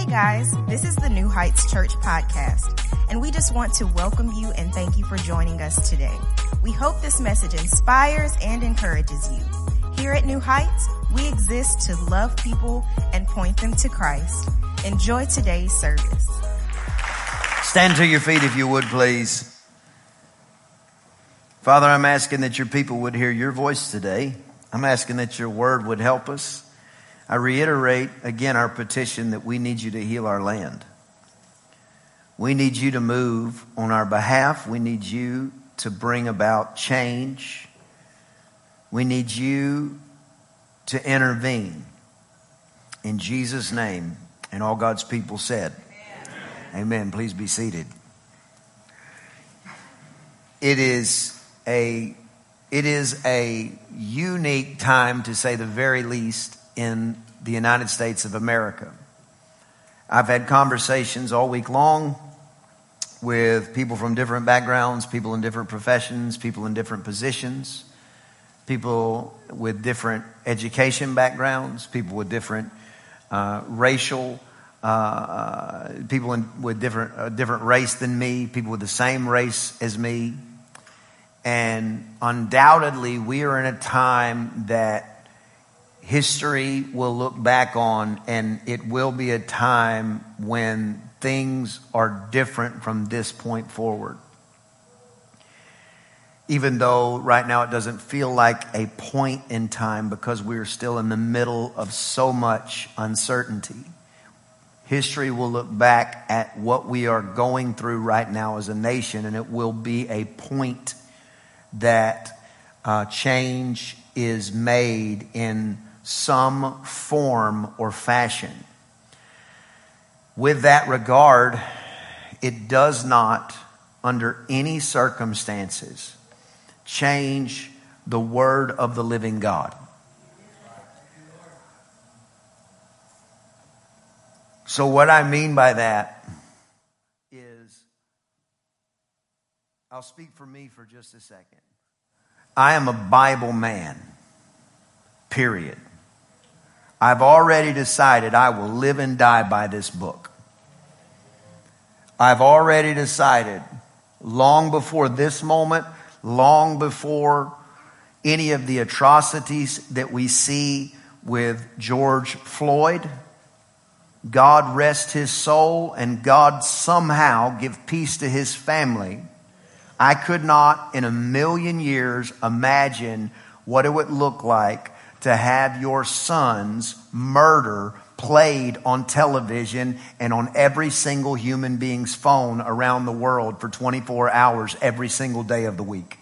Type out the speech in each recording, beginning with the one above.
Hey guys, this is the New Heights Church podcast, and we just want to welcome you and thank you for joining us today. We hope this message inspires and encourages you. Here at New Heights, we exist to love people and point them to Christ. Enjoy today's service. Stand to your feet if you would, please. Father, I'm asking that your people would hear your voice today. I'm asking that your word would help us. I reiterate again our petition that we need you to heal our land. We need you to move on our behalf. We need you to bring about change. We need you to intervene. In Jesus' name, and all God's people said, Amen. Amen. Please be seated. It is a it is a unique time, to say the very least, in the United States of America. I've had conversations all week long with people from different backgrounds, people in different professions, people in different positions, people with different education backgrounds, people with different uh, racial, uh, uh people in, with different, uh, different race than me, people with the same race as me, and undoubtedly, we are in a time that history will look back on, and it will be a time when things are different from this point forward. Even though right now it doesn't feel like a point in time because we're still in the middle of so much uncertainty. History will look back at what we are going through right now as a nation, and it will be a point that uh, change is made in some form or fashion. With that regard, it does not, under any circumstances, change the word of the living God. So, what I mean by that is, I'll speak for me for just a second. I am a Bible man, period. I've already decided I will live and die by this book. I've already decided long before this moment, long before any of the atrocities that we see with George Floyd, God rest his soul and God somehow give peace to his family I could not in a million years imagine what it would look like to have your son's murder played on television and on every single human being's phone around the world for 24 hours every single day of the week.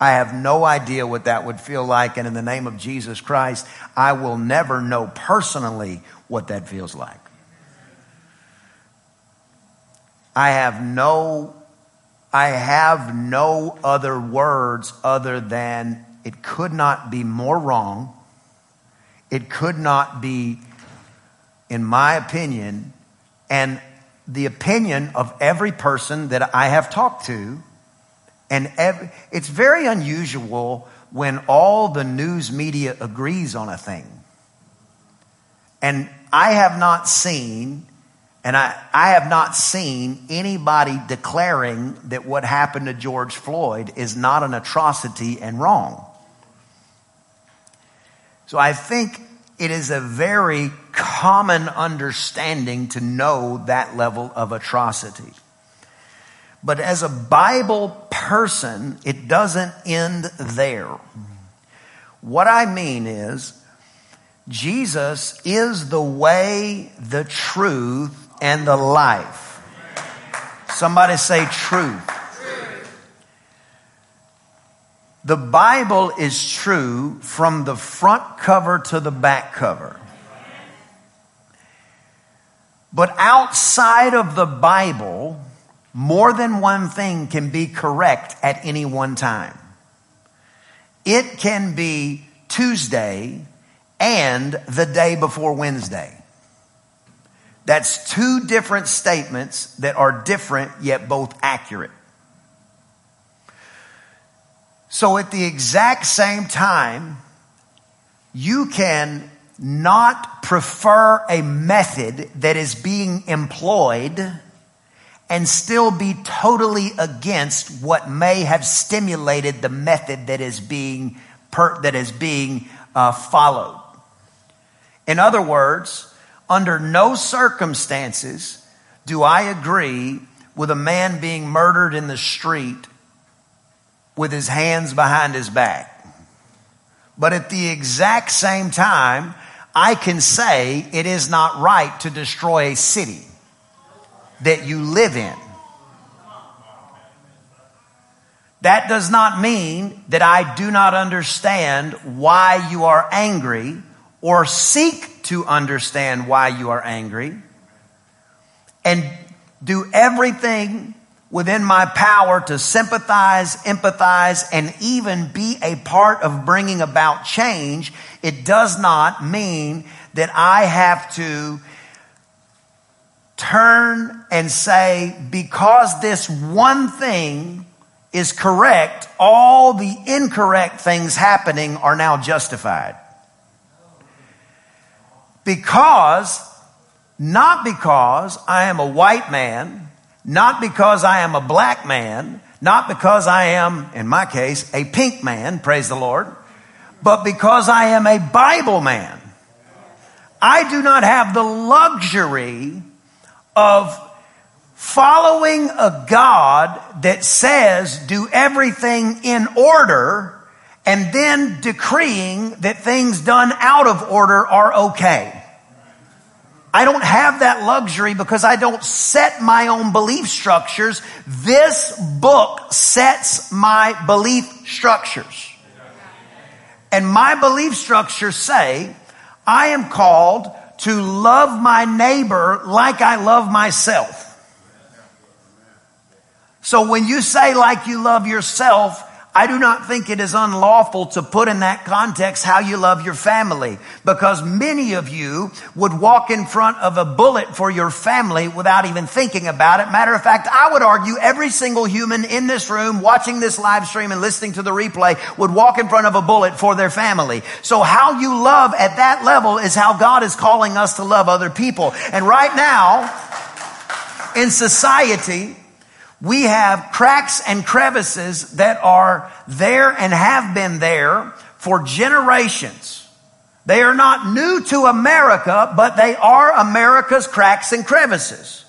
I have no idea what that would feel like. And in the name of Jesus Christ, I will never know personally what that feels like. I have no I have no other words other than it could not be more wrong. It could not be, in my opinion, and the opinion of every person that I have talked to. And every, it's very unusual when all the news media agrees on a thing. And I have not seen and I, I have not seen anybody declaring that what happened to George Floyd is not an atrocity and wrong. So I think it is a very common understanding to know that level of atrocity. But as a Bible person, it doesn't end there. What I mean is, Jesus is the way, the truth, and the life. Somebody say truth. The Bible is true from the front cover to the back cover. But outside of the Bible, more than one thing can be correct at any one time. It can be Tuesday and the day before Wednesday. That's two different statements that are different yet both accurate. So at the exact same time, you can not prefer a method that is being employed and still be totally against what may have stimulated the method that is being per, that is being uh, followed. In other words, under no circumstances do I agree with a man being murdered in the street with his hands behind his back. But at the exact same time, I can say it is not right to destroy a city that you live in. That does not mean that I do not understand why you are angry or seek to understand why you are angry and do everything within my power to sympathize, empathize, and even be a part of bringing about change. It does not mean that I have to turn and say, because this one thing is correct, all the incorrect things happening are now justified. Because, not because I am a white man, not because I am a black man, not because I am, in my case, a pink man, praise the Lord, but because I am a Bible man. I do not have the luxury of following a God that says do everything in order and then decreeing that things done out of order are okay. I don't have that luxury because I don't set my own belief structures. This book sets my belief structures. And my belief structures say I am called to love my neighbor like I love myself. So when you say like you love yourself, I do not think it is unlawful to put in that context how you love your family because many of you would walk in front of a bullet for your family without even thinking about it. Matter of fact, I would argue every single human in this room watching this live stream and listening to the replay would walk in front of a bullet for their family. So how you love at that level is how God is calling us to love other people. And right now, in society, we have cracks and crevices that are there and have been there for generations. They are not new to America, but they are America's cracks and crevices.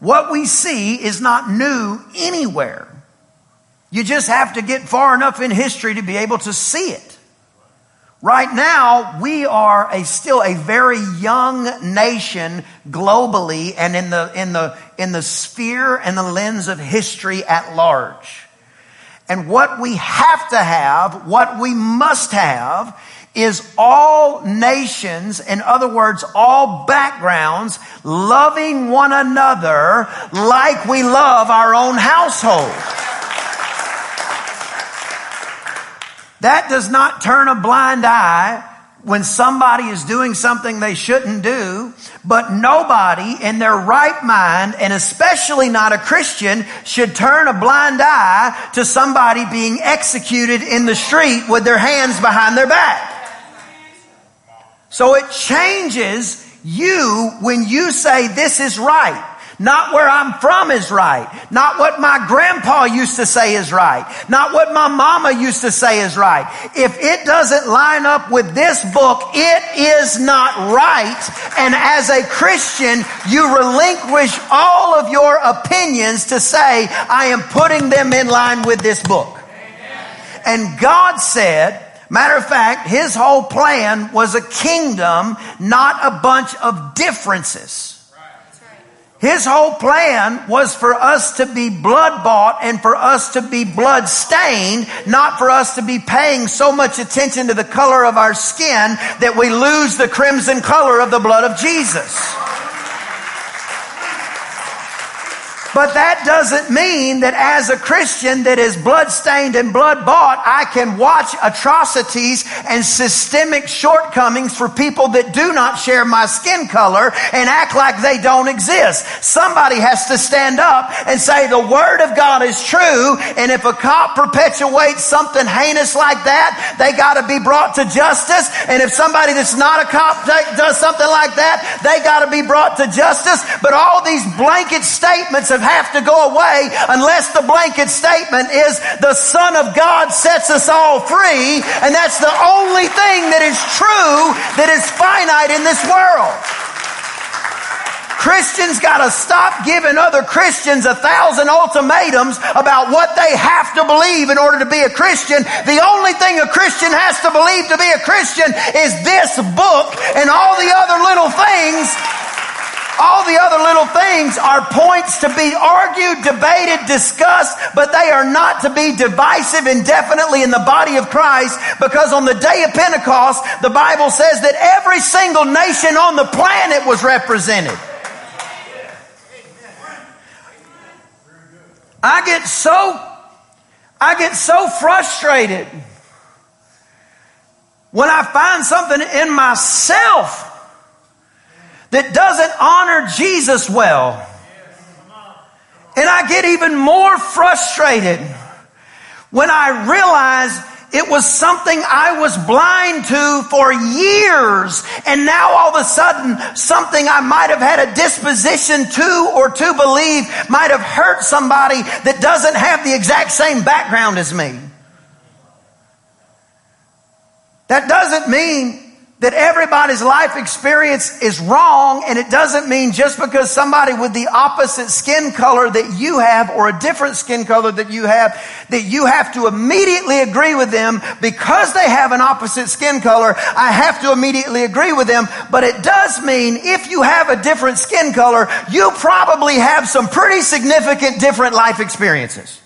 What we see is not new anywhere. You just have to get far enough in history to be able to see it. Right now, we are a still a very young nation globally and in the, in the, in the sphere and the lens of history at large. And what we have to have, what we must have, is all nations, in other words, all backgrounds, loving one another like we love our own household. That does not turn a blind eye when somebody is doing something they shouldn't do, but nobody in their right mind, and especially not a Christian, should turn a blind eye to somebody being executed in the street with their hands behind their back. So it changes you when you say this is right. Not where I'm from is right. Not what my grandpa used to say is right. Not what my mama used to say is right. If it doesn't line up with this book, it is not right. And as a Christian, you relinquish all of your opinions to say, I am putting them in line with this book. And God said, Matter of fact, his whole plan was a kingdom, not a bunch of differences. His whole plan was for us to be blood bought and for us to be blood stained, not for us to be paying so much attention to the color of our skin that we lose the crimson color of the blood of Jesus. But that doesn't mean that as a Christian that is bloodstained and blood bought, I can watch atrocities and systemic shortcomings for people that do not share my skin color and act like they don't exist. Somebody has to stand up and say the word of God is true. And if a cop perpetuates something heinous like that, they got to be brought to justice. And if somebody that's not a cop does something like that, they got to be brought to justice. But all these blanket statements have, have to go away unless the blanket statement is the Son of God sets us all free. And that's the only thing that is true that is finite in this world. Christians got to stop giving other Christians a thousand ultimatums about what they have to believe in order to be a Christian. The only thing a Christian has to believe to be a Christian is this book and all the other little things all the other little things are points to be argued, debated, discussed, but they are not to be divisive indefinitely in the body of Christ because on the day of Pentecost, the Bible says that every single nation on the planet was represented. I get so, I get so frustrated when I find something in myself that doesn't honor Jesus well. And I get even more frustrated when I realize it was something I was blind to for years. And now all of a sudden, something I might have had a disposition to or to believe might have hurt somebody that doesn't have the exact same background as me. That doesn't mean that everybody's life experience is wrong and it doesn't mean just because somebody with the opposite skin color that you have or a different skin color that you have that you have to immediately agree with them because they have an opposite skin color I have to immediately agree with them. But it does mean if you have a different skin color you probably have some pretty significant different life experiences.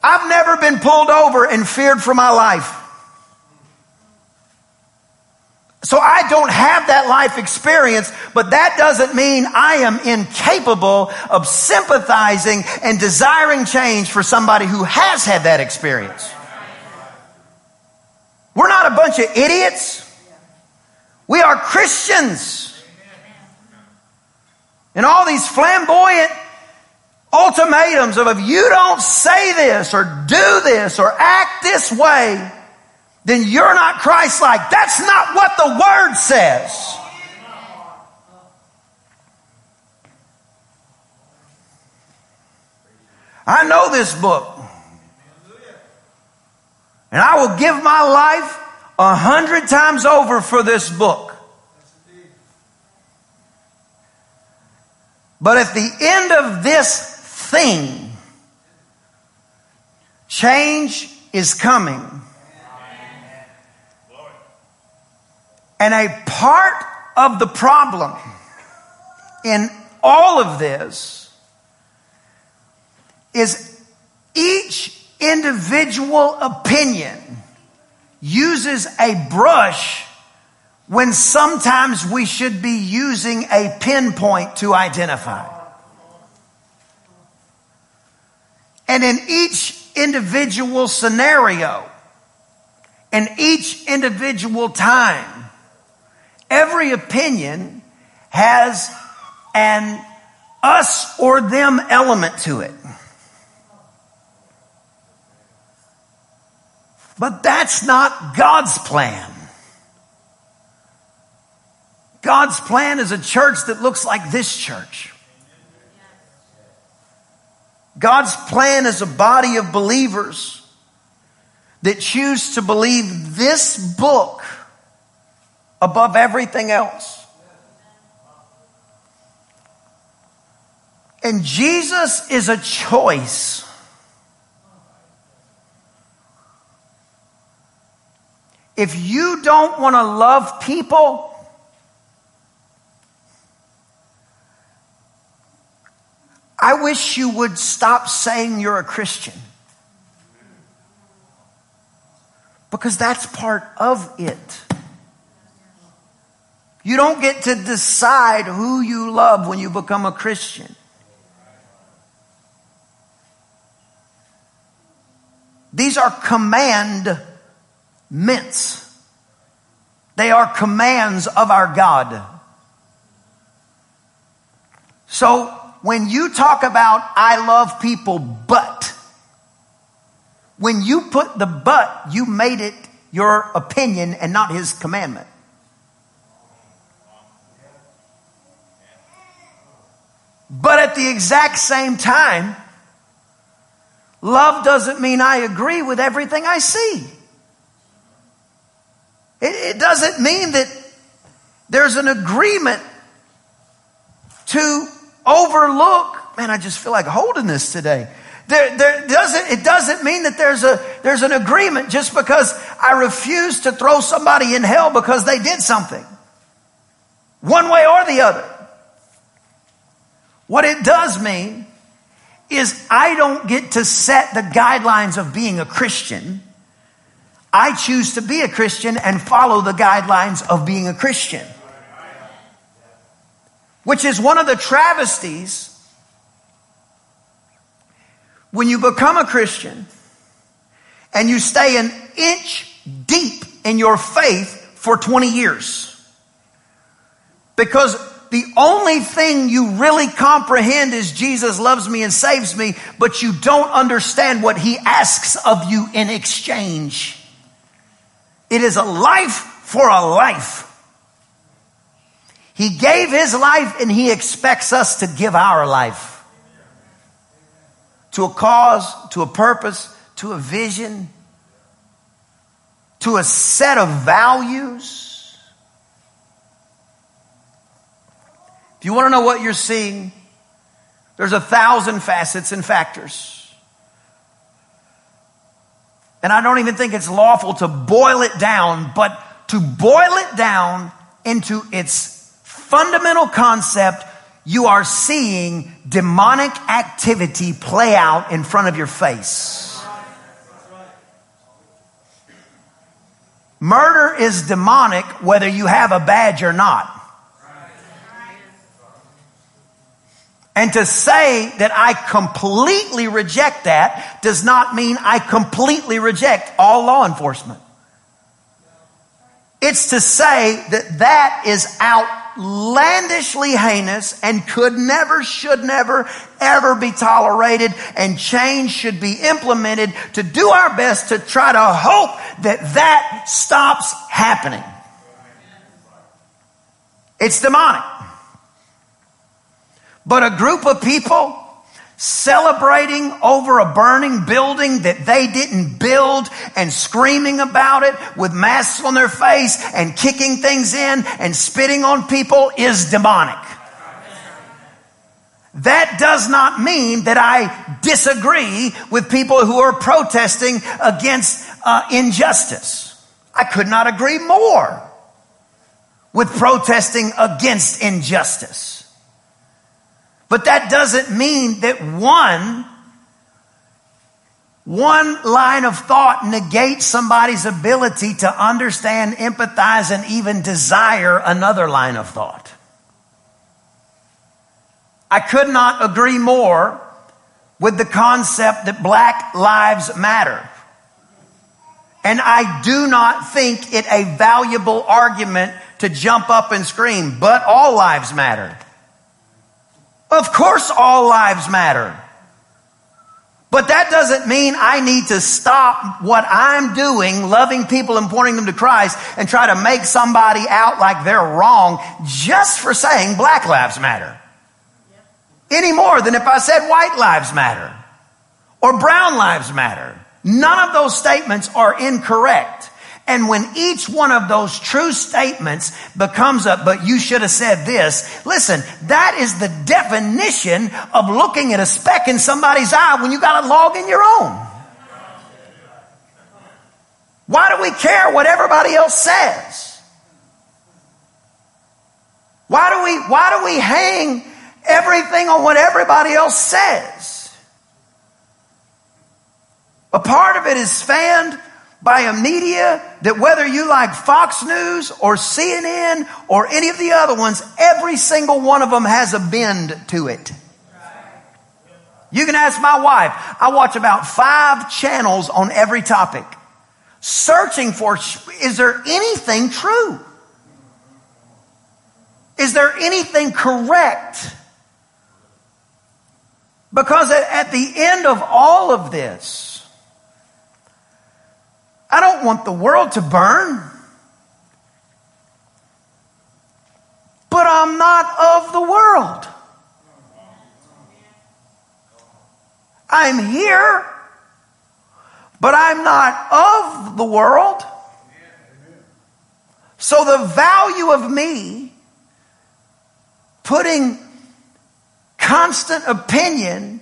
I've never been pulled over and feared for my life so I don't have that life experience, but that doesn't mean I am incapable of sympathizing and desiring change for somebody who has had that experience. We're not a bunch of idiots. We are Christians. And all these flamboyant ultimatums of if you don't say this or do this or act this way, then you're not Christ like. That's not what the Word says. I know this book. And I will give my life a hundred times over for this book. But at the end of this thing, change is coming. And a part of the problem in all of this is each individual opinion uses a brush when sometimes we should be using a pinpoint to identify. And in each individual scenario, in each individual time, Every opinion has an us or them element to it. But that's not God's plan. God's plan is a church that looks like this church. God's plan is a body of believers that choose to believe this book above everything else. And Jesus is a choice. If you don't want to love people, I wish you would stop saying you're a Christian. Because that's part of it. You don't get to decide who you love when you become a Christian. These are commandments. They are commands of our God. So when you talk about I love people, but when you put the but, you made it your opinion and not his commandment. But at the exact same time, love doesn't mean I agree with everything I see. It, it doesn't mean that there's an agreement to overlook. Man, I just feel like holding this today. There, there doesn't, it doesn't mean that there's a, there's an agreement just because I refuse to throw somebody in hell because they did something. One way or the other. What it does mean is I don't get to set the guidelines of being a Christian. I choose to be a Christian and follow the guidelines of being a Christian. Which is one of the travesties when you become a Christian and you stay an inch deep in your faith for 20 years. Because the only thing you really comprehend is Jesus loves me and saves me, but you don't understand what he asks of you in exchange. It is a life for a life. He gave his life and he expects us to give our life to a cause, to a purpose, to a vision, to a set of values. If you want to know what you're seeing, there's a thousand facets and factors. And I don't even think it's lawful to boil it down, but to boil it down into its fundamental concept, you are seeing demonic activity play out in front of your face. Murder is demonic whether you have a badge or not. And to say that I completely reject that does not mean I completely reject all law enforcement. It's to say that that is outlandishly heinous and could never, should never, ever be tolerated and change should be implemented to do our best to try to hope that that stops happening. It's demonic. But a group of people celebrating over a burning building that they didn't build and screaming about it with masks on their face and kicking things in and spitting on people is demonic. That does not mean that I disagree with people who are protesting against uh, injustice. I could not agree more with protesting against injustice. But that doesn't mean that one, one line of thought negates somebody's ability to understand, empathize, and even desire another line of thought. I could not agree more with the concept that black lives matter. And I do not think it a valuable argument to jump up and scream, but all lives matter. Of course, all lives matter. But that doesn't mean I need to stop what I'm doing, loving people and pointing them to Christ, and try to make somebody out like they're wrong just for saying black lives matter. Any more than if I said white lives matter or brown lives matter. None of those statements are incorrect. And when each one of those true statements becomes a, but you should have said this, listen, that is the definition of looking at a speck in somebody's eye when you got a log in your own. Why do we care what everybody else says? Why do we, why do we hang everything on what everybody else says? A part of it is fanned by a media that whether you like Fox News or CNN or any of the other ones, every single one of them has a bend to it. You can ask my wife. I watch about five channels on every topic, searching for is there anything true? Is there anything correct? Because at the end of all of this, I don't want the world to burn. But I'm not of the world. I'm here, but I'm not of the world. So the value of me putting constant opinion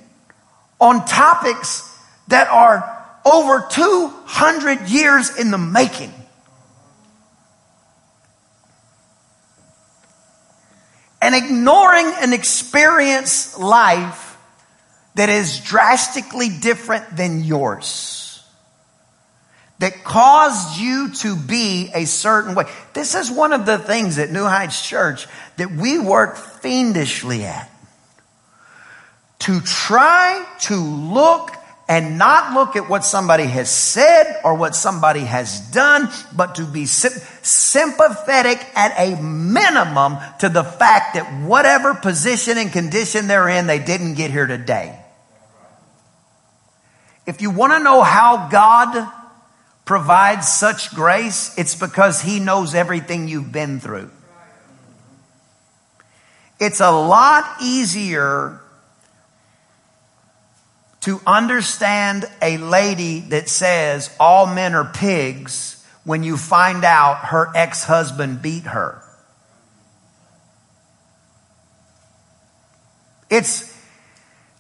on topics that are over 200 years in the making. And ignoring an experience life that is drastically different than yours. That caused you to be a certain way. This is one of the things at New Heights Church that we work fiendishly at. To try to look and not look at what somebody has said or what somebody has done, but to be sympathetic at a minimum to the fact that whatever position and condition they're in, they didn't get here today. If you want to know how God provides such grace, it's because He knows everything you've been through. It's a lot easier to understand a lady that says all men are pigs when you find out her ex husband beat her. It's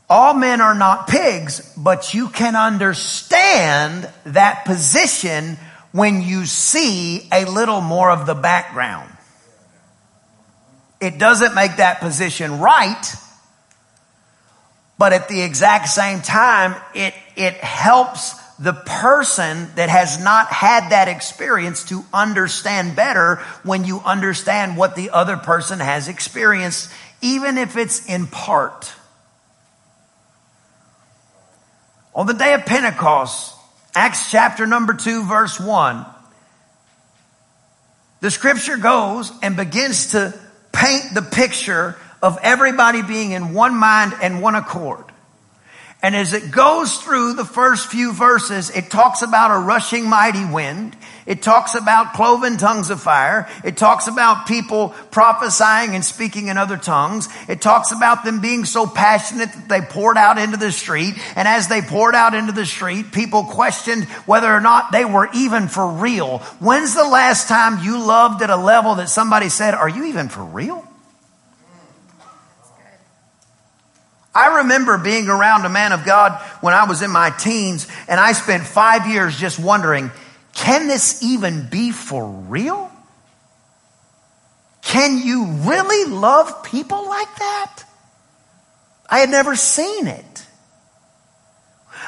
all men are not pigs, but you can understand that position when you see a little more of the background. It doesn't make that position right but at the exact same time, it, it helps the person that has not had that experience to understand better when you understand what the other person has experienced, even if it's in part. On the day of Pentecost, Acts chapter number 2, verse 1, the scripture goes and begins to paint the picture of everybody being in one mind and one accord. And as it goes through the first few verses, it talks about a rushing mighty wind. It talks about cloven tongues of fire. It talks about people prophesying and speaking in other tongues. It talks about them being so passionate that they poured out into the street. And as they poured out into the street, people questioned whether or not they were even for real. When's the last time you loved at a level that somebody said, are you even for real? I remember being around a man of God when I was in my teens, and I spent five years just wondering can this even be for real? Can you really love people like that? I had never seen it.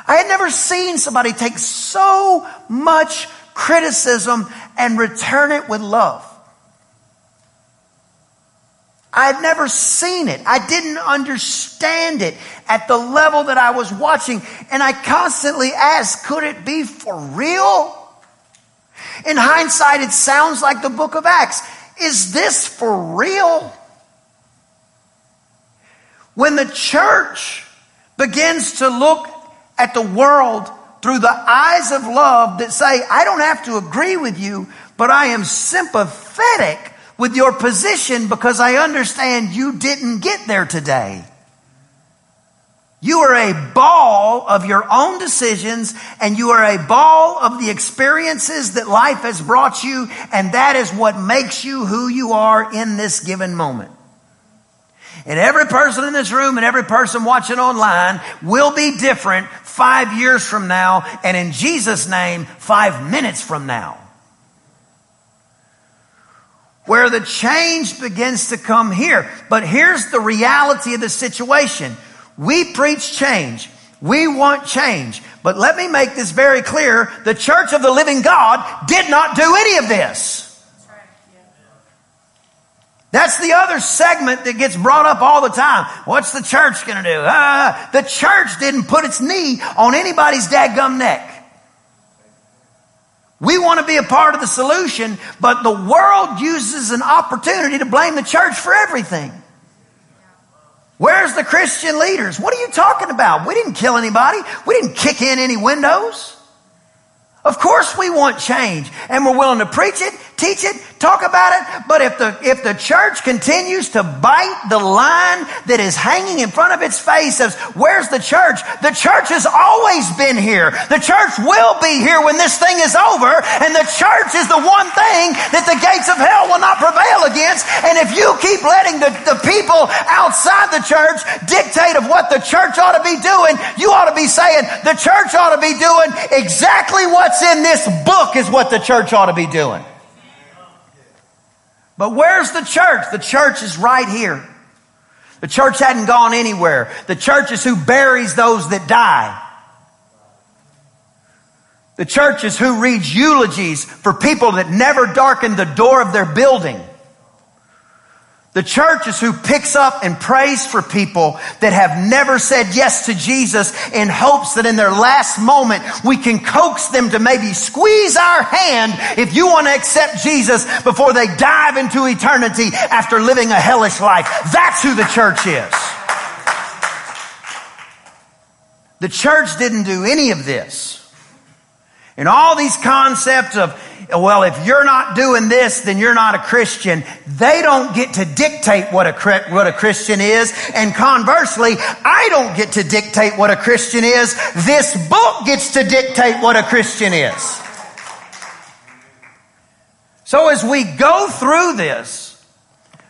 I had never seen somebody take so much criticism and return it with love. I'd never seen it. I didn't understand it at the level that I was watching. And I constantly asked, could it be for real? In hindsight, it sounds like the book of Acts. Is this for real? When the church begins to look at the world through the eyes of love that say, I don't have to agree with you, but I am sympathetic with your position because I understand you didn't get there today. You are a ball of your own decisions and you are a ball of the experiences that life has brought you and that is what makes you who you are in this given moment. And every person in this room and every person watching online will be different five years from now and in Jesus name, five minutes from now where the change begins to come here. But here's the reality of the situation. We preach change. We want change. But let me make this very clear. The church of the living God did not do any of this. That's the other segment that gets brought up all the time. What's the church going to do? Uh, the church didn't put its knee on anybody's dadgum neck. We want to be a part of the solution, but the world uses an opportunity to blame the church for everything. Where's the Christian leaders? What are you talking about? We didn't kill anybody. We didn't kick in any windows. Of course we want change and we're willing to preach it, teach it, talk about it. But if the, if the church continues to bite the line that is hanging in front of its face of where's the church? The church has always been here. The church will be here when this thing is over. And the church is the one thing that the gates of hell will not prevail against. And if you keep letting the, the people outside the church dictate of what the church ought to be doing, you ought to be saying the church ought to be doing exactly what's in this book is what the church ought to be doing. But where's the church? The church is right here. The church hadn't gone anywhere. The church is who buries those that die. The church is who reads eulogies for people that never darkened the door of their building. The church is who picks up and prays for people that have never said yes to Jesus in hopes that in their last moment we can coax them to maybe squeeze our hand if you want to accept Jesus before they dive into eternity after living a hellish life. That's who the church is. The church didn't do any of this. And all these concepts of well, if you're not doing this, then you're not a Christian. They don't get to dictate what a, what a Christian is. And conversely, I don't get to dictate what a Christian is. This book gets to dictate what a Christian is. So as we go through this,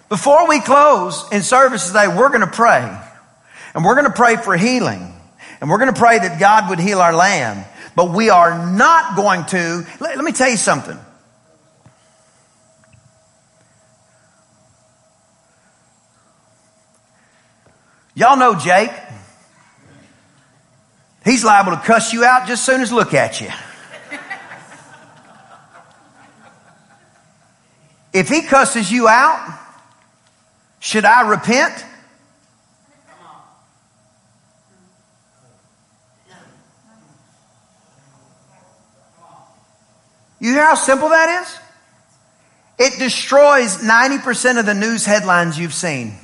before we close in service today, we're going to pray. And we're going to pray for healing. And we're going to pray that God would heal our land. But we are not going to, let, let me tell you something. Y'all know Jake. He's liable to cuss you out just as soon as look at you. if he cusses you out, should I repent? You hear how simple that is? It destroys 90% of the news headlines you've seen.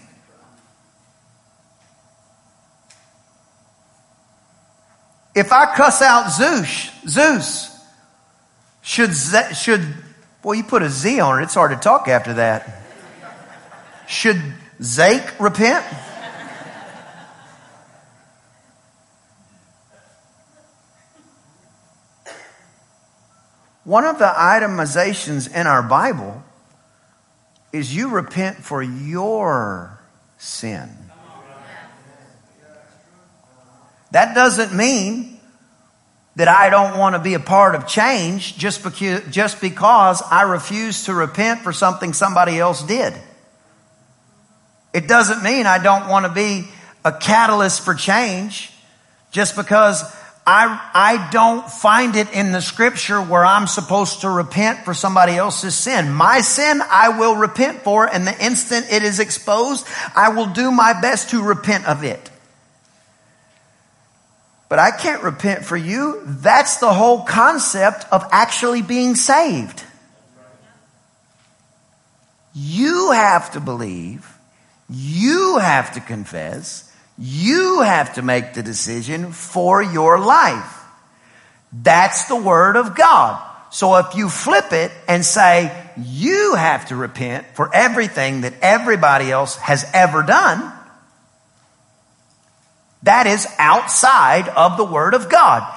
If I cuss out Zeus, Zeus, should, should, well, you put a Z on it, it's hard to talk after that. Should Zake repent? One of the itemizations in our Bible is you repent for your sin. That doesn't mean that I don't want to be a part of change just because, just because I refuse to repent for something somebody else did. It doesn't mean I don't want to be a catalyst for change just because I, I don't find it in the scripture where I'm supposed to repent for somebody else's sin. My sin I will repent for and the instant it is exposed, I will do my best to repent of it. But I can't repent for you. That's the whole concept of actually being saved. You have to believe. You have to confess you have to make the decision for your life. That's the word of God. So if you flip it and say, you have to repent for everything that everybody else has ever done, that is outside of the word of God.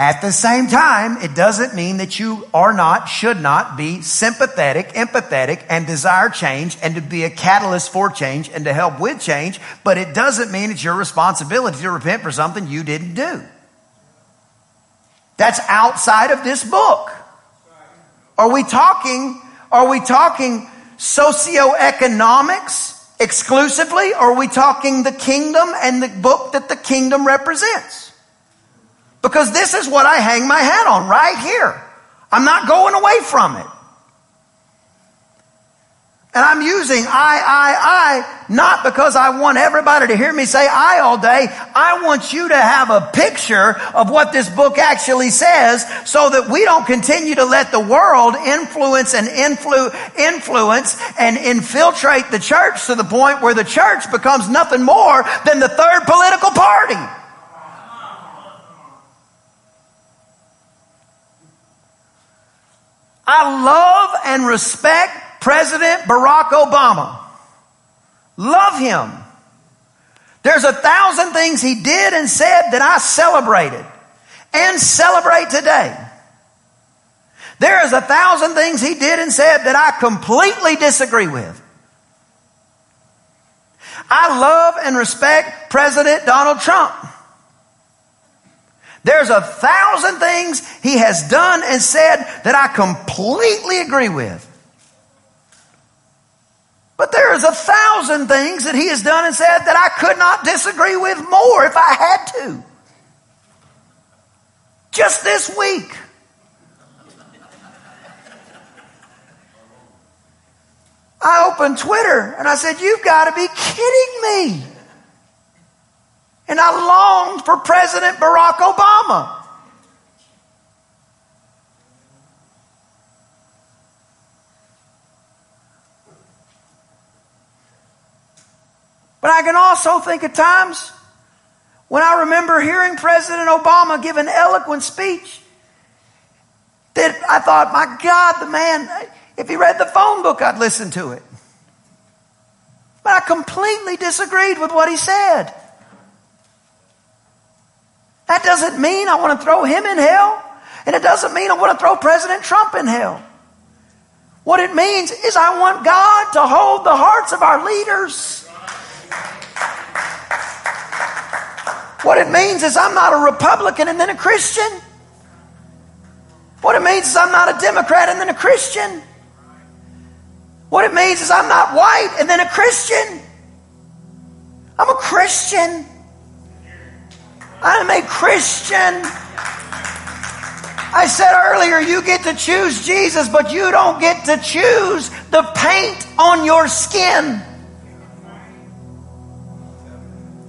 At the same time, it doesn't mean that you are not, should not be sympathetic, empathetic, and desire change and to be a catalyst for change and to help with change, but it doesn't mean it's your responsibility to repent for something you didn't do. That's outside of this book. Are we talking, are we talking socioeconomics exclusively, or are we talking the kingdom and the book that the kingdom represents? Because this is what I hang my hat on right here. I'm not going away from it. And I'm using I, I, I, not because I want everybody to hear me say I all day. I want you to have a picture of what this book actually says so that we don't continue to let the world influence and influ- influence and infiltrate the church to the point where the church becomes nothing more than the third political party. I love and respect President Barack Obama. Love him. There's a thousand things he did and said that I celebrated and celebrate today. There is a thousand things he did and said that I completely disagree with. I love and respect President Donald Trump. There's a thousand things he has done and said that I completely agree with. But there is a thousand things that he has done and said that I could not disagree with more if I had to. Just this week. I opened Twitter and I said, You've got to be kidding me. And I longed for President Barack Obama. But I can also think of times when I remember hearing President Obama give an eloquent speech that I thought, my God, the man, if he read the phone book, I'd listen to it. But I completely disagreed with what he said. That doesn't mean I want to throw him in hell. And it doesn't mean I want to throw President Trump in hell. What it means is I want God to hold the hearts of our leaders. What it means is I'm not a Republican and then a Christian. What it means is I'm not a Democrat and then a Christian. What it means is I'm not white and then a Christian. I'm a Christian. I'm a Christian. I said earlier, you get to choose Jesus, but you don't get to choose the paint on your skin.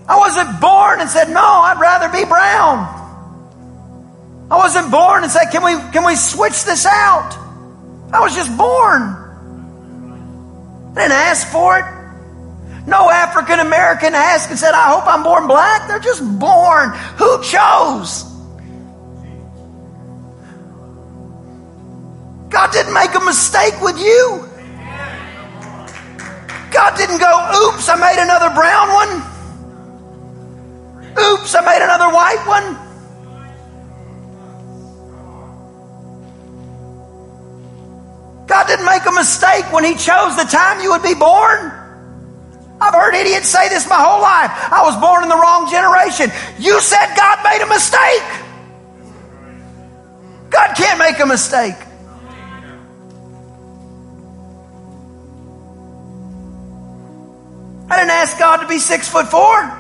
I wasn't born and said, no, I'd rather be brown. I wasn't born and said, can we, can we switch this out? I was just born. I didn't ask for it. No African American asked and said, I hope I'm born black. They're just born. Who chose? God didn't make a mistake with you. God didn't go, oops, I made another brown one. Oops, I made another white one. God didn't make a mistake when He chose the time you would be born. I've heard idiots say this my whole life. I was born in the wrong generation. You said God made a mistake. God can't make a mistake. I didn't ask God to be six foot four.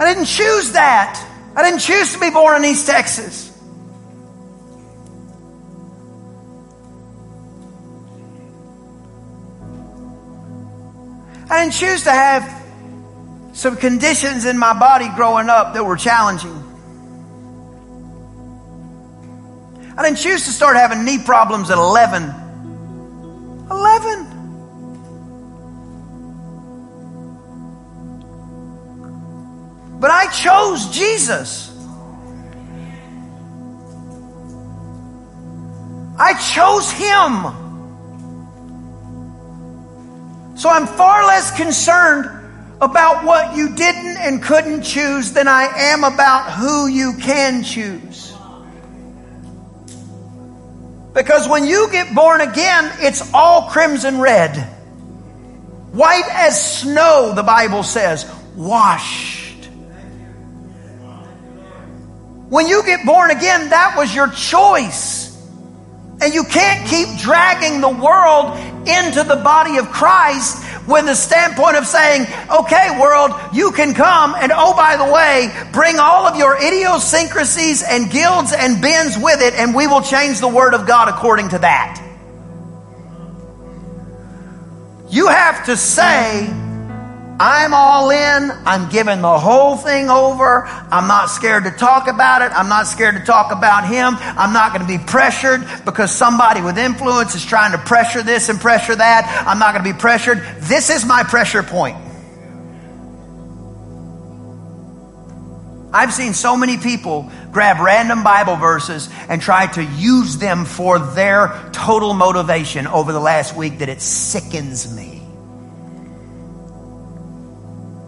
I didn't choose that. I didn't choose to be born in East Texas. I didn't choose to have some conditions in my body growing up that were challenging. I didn't choose to start having knee problems at 11. 11. But I chose Jesus. I chose Him. So I'm far less concerned about what you didn't and couldn't choose than I am about who you can choose. Because when you get born again, it's all crimson red. White as snow, the Bible says, washed When you get born again, that was your choice. And you can't keep dragging the world into the body of Christ with the standpoint of saying, okay, world, you can come and oh, by the way, bring all of your idiosyncrasies and guilds and bends with it and we will change the word of God according to that. You have to say, I'm all in. I'm giving the whole thing over. I'm not scared to talk about it. I'm not scared to talk about him. I'm not going to be pressured because somebody with influence is trying to pressure this and pressure that. I'm not going to be pressured. This is my pressure point. I've seen so many people grab random Bible verses and try to use them for their total motivation over the last week that it sickens me.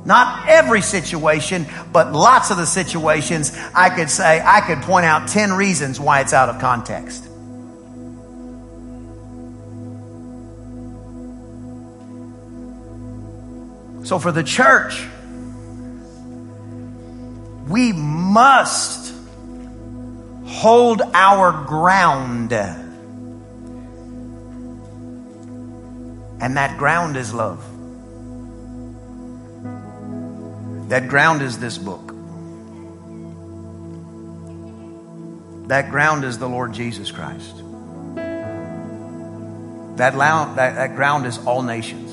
Not every situation, but lots of the situations, I could say, I could point out 10 reasons why it's out of context. So for the church, we must hold our ground. And that ground is love. That ground is this book. That ground is the Lord Jesus Christ. That, that, that ground is all nations.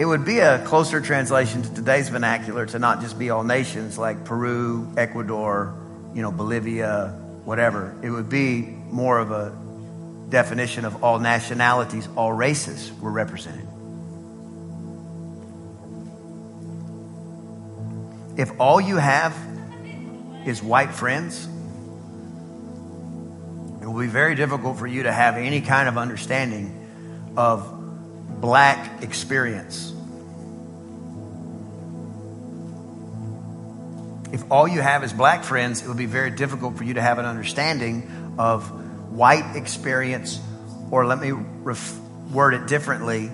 It would be a closer translation to today's vernacular to not just be all nations like Peru, Ecuador, you know, Bolivia, whatever. It would be more of a definition of all nationalities, all races were represented. If all you have is white friends, it will be very difficult for you to have any kind of understanding of black experience. If all you have is black friends, it will be very difficult for you to have an understanding of white experience, or let me ref- word it differently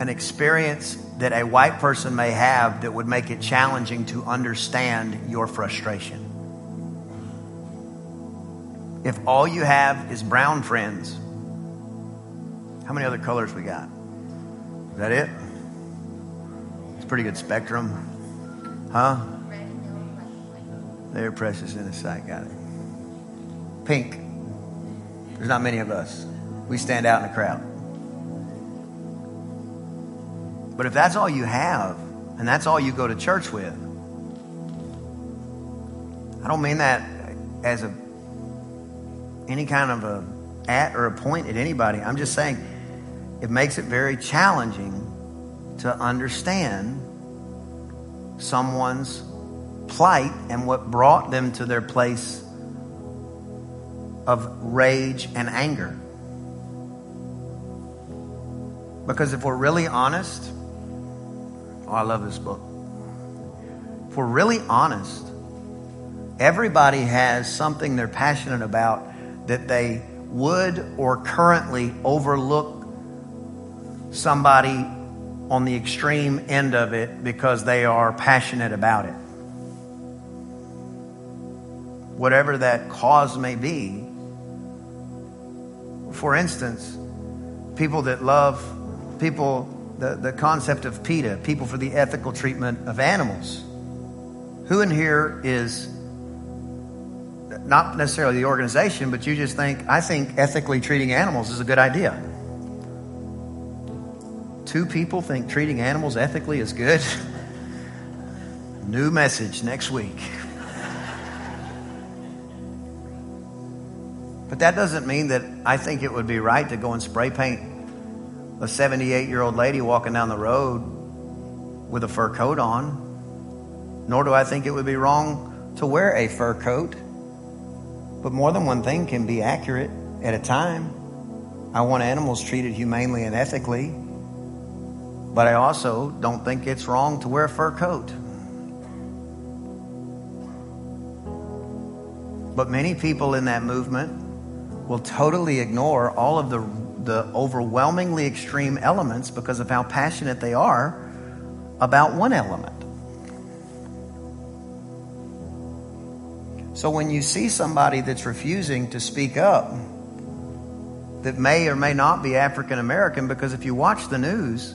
an experience that a white person may have that would make it challenging to understand your frustration. If all you have is brown friends, how many other colors we got? Is that it? It's pretty good spectrum. Huh? They're precious in the sight. Got it. Pink. There's not many of us. We stand out in the crowd. But if that's all you have, and that's all you go to church with, I don't mean that as a any kind of a at or a point at anybody. I'm just saying it makes it very challenging to understand someone's plight and what brought them to their place of rage and anger. Because if we're really honest, Oh, I love this book. If we're really honest, everybody has something they're passionate about that they would or currently overlook somebody on the extreme end of it because they are passionate about it. Whatever that cause may be. For instance, people that love people the, the concept of PETA, People for the Ethical Treatment of Animals. Who in here is not necessarily the organization, but you just think, I think ethically treating animals is a good idea. Two people think treating animals ethically is good. New message next week. But that doesn't mean that I think it would be right to go and spray paint a 78 year old lady walking down the road with a fur coat on, nor do I think it would be wrong to wear a fur coat. But more than one thing can be accurate at a time. I want animals treated humanely and ethically, but I also don't think it's wrong to wear a fur coat. But many people in that movement will totally ignore all of the the overwhelmingly extreme elements because of how passionate they are about one element. So when you see somebody that's refusing to speak up, that may or may not be African American, because if you watch the news,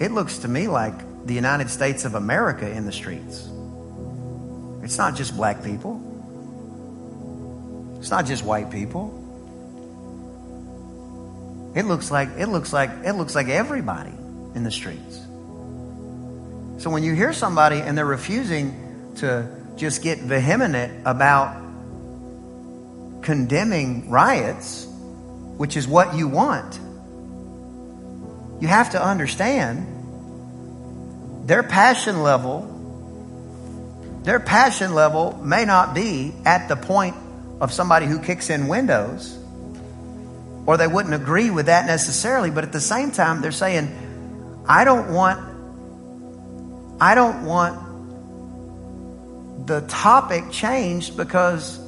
it looks to me like the United States of America in the streets. It's not just black people. It's not just white people. It looks like it looks like it looks like everybody in the streets. So when you hear somebody and they're refusing to just get vehement about condemning riots, which is what you want, you have to understand their passion level their passion level may not be at the point of somebody who kicks in windows or they wouldn't agree with that necessarily but at the same time they're saying i don't want i don't want the topic changed because